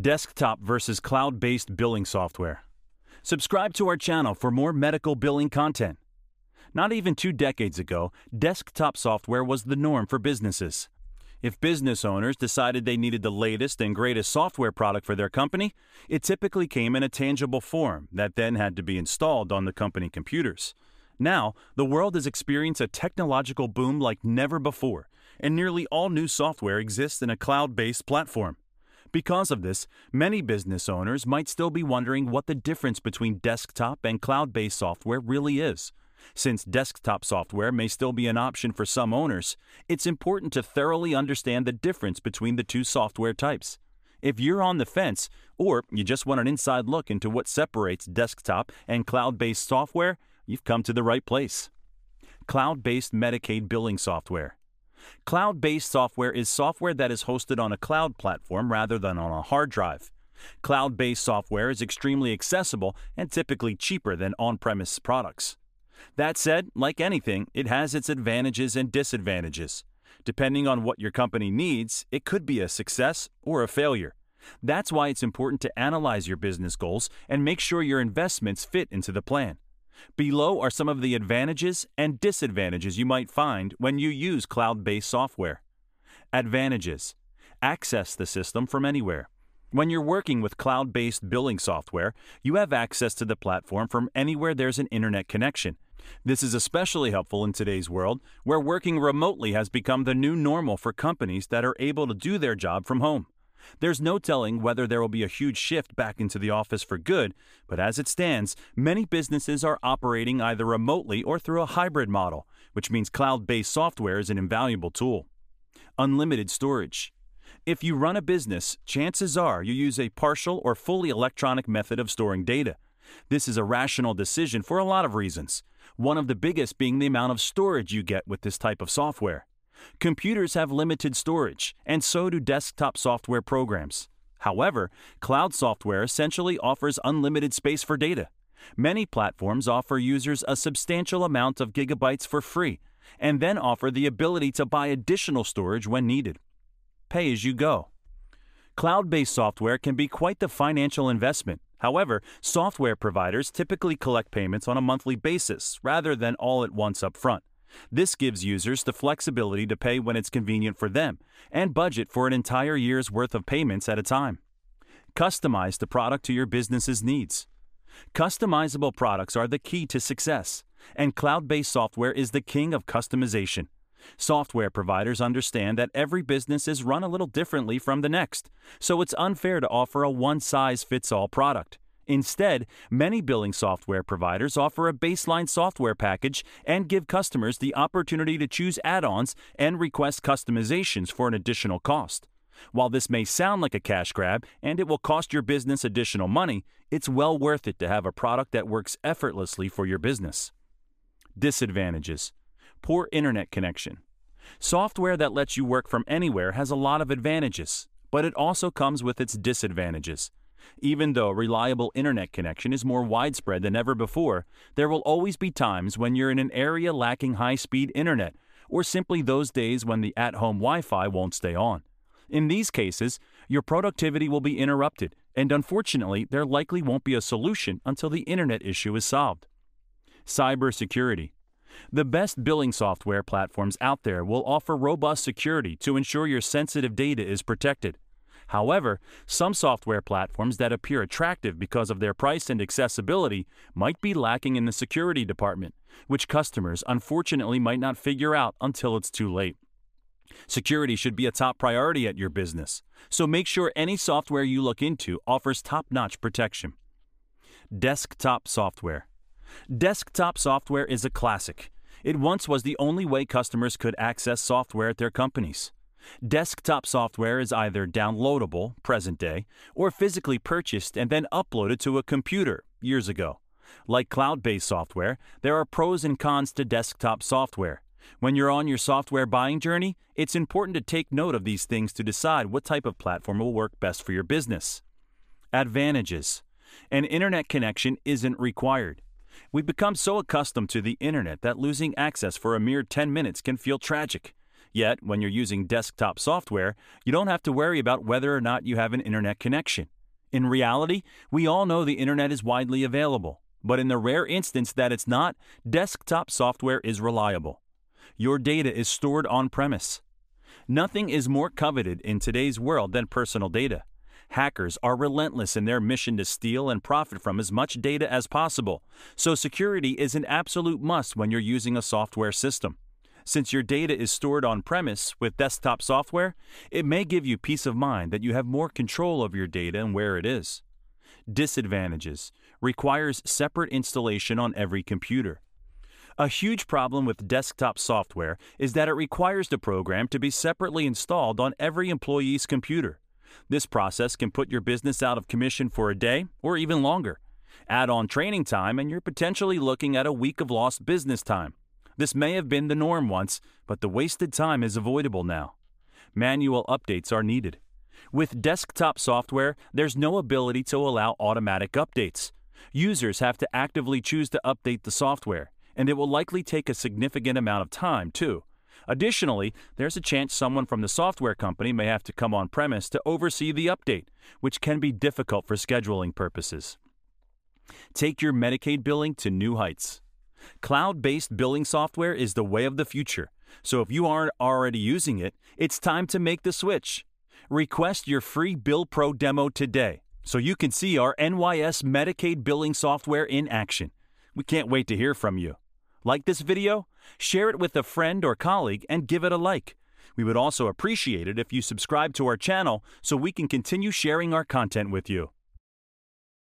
Desktop versus cloud based billing software. Subscribe to our channel for more medical billing content. Not even two decades ago, desktop software was the norm for businesses. If business owners decided they needed the latest and greatest software product for their company, it typically came in a tangible form that then had to be installed on the company computers. Now, the world has experienced a technological boom like never before, and nearly all new software exists in a cloud based platform. Because of this, many business owners might still be wondering what the difference between desktop and cloud based software really is. Since desktop software may still be an option for some owners, it's important to thoroughly understand the difference between the two software types. If you're on the fence, or you just want an inside look into what separates desktop and cloud based software, you've come to the right place. Cloud based Medicaid billing software. Cloud based software is software that is hosted on a cloud platform rather than on a hard drive. Cloud based software is extremely accessible and typically cheaper than on premise products. That said, like anything, it has its advantages and disadvantages. Depending on what your company needs, it could be a success or a failure. That's why it's important to analyze your business goals and make sure your investments fit into the plan. Below are some of the advantages and disadvantages you might find when you use cloud based software. Advantages Access the system from anywhere. When you're working with cloud based billing software, you have access to the platform from anywhere there's an internet connection. This is especially helpful in today's world, where working remotely has become the new normal for companies that are able to do their job from home. There's no telling whether there will be a huge shift back into the office for good, but as it stands, many businesses are operating either remotely or through a hybrid model, which means cloud based software is an invaluable tool. Unlimited storage. If you run a business, chances are you use a partial or fully electronic method of storing data. This is a rational decision for a lot of reasons, one of the biggest being the amount of storage you get with this type of software. Computers have limited storage, and so do desktop software programs. However, cloud software essentially offers unlimited space for data. Many platforms offer users a substantial amount of gigabytes for free, and then offer the ability to buy additional storage when needed. Pay as you go. Cloud based software can be quite the financial investment. However, software providers typically collect payments on a monthly basis rather than all at once up front. This gives users the flexibility to pay when it's convenient for them and budget for an entire year's worth of payments at a time. Customize the product to your business's needs. Customizable products are the key to success, and cloud based software is the king of customization. Software providers understand that every business is run a little differently from the next, so it's unfair to offer a one size fits all product. Instead, many billing software providers offer a baseline software package and give customers the opportunity to choose add ons and request customizations for an additional cost. While this may sound like a cash grab and it will cost your business additional money, it's well worth it to have a product that works effortlessly for your business. Disadvantages Poor internet connection. Software that lets you work from anywhere has a lot of advantages, but it also comes with its disadvantages. Even though reliable internet connection is more widespread than ever before, there will always be times when you're in an area lacking high speed internet, or simply those days when the at home Wi Fi won't stay on. In these cases, your productivity will be interrupted, and unfortunately, there likely won't be a solution until the internet issue is solved. Cybersecurity. The best billing software platforms out there will offer robust security to ensure your sensitive data is protected. However, some software platforms that appear attractive because of their price and accessibility might be lacking in the security department, which customers unfortunately might not figure out until it's too late. Security should be a top priority at your business, so make sure any software you look into offers top notch protection. Desktop software. Desktop software is a classic. It once was the only way customers could access software at their companies. Desktop software is either downloadable, present day, or physically purchased and then uploaded to a computer, years ago. Like cloud based software, there are pros and cons to desktop software. When you're on your software buying journey, it's important to take note of these things to decide what type of platform will work best for your business. Advantages An internet connection isn't required. We've become so accustomed to the internet that losing access for a mere 10 minutes can feel tragic. Yet, when you're using desktop software, you don't have to worry about whether or not you have an internet connection. In reality, we all know the internet is widely available, but in the rare instance that it's not, desktop software is reliable. Your data is stored on premise. Nothing is more coveted in today's world than personal data. Hackers are relentless in their mission to steal and profit from as much data as possible, so security is an absolute must when you're using a software system. Since your data is stored on premise with desktop software, it may give you peace of mind that you have more control of your data and where it is. Disadvantages requires separate installation on every computer. A huge problem with desktop software is that it requires the program to be separately installed on every employee's computer. This process can put your business out of commission for a day or even longer. Add on training time, and you're potentially looking at a week of lost business time. This may have been the norm once, but the wasted time is avoidable now. Manual updates are needed. With desktop software, there's no ability to allow automatic updates. Users have to actively choose to update the software, and it will likely take a significant amount of time, too. Additionally, there's a chance someone from the software company may have to come on premise to oversee the update, which can be difficult for scheduling purposes. Take your Medicaid billing to new heights. Cloud based billing software is the way of the future, so if you aren't already using it, it's time to make the switch. Request your free Bill Pro demo today so you can see our NYS Medicaid billing software in action. We can't wait to hear from you. Like this video? Share it with a friend or colleague and give it a like. We would also appreciate it if you subscribe to our channel so we can continue sharing our content with you.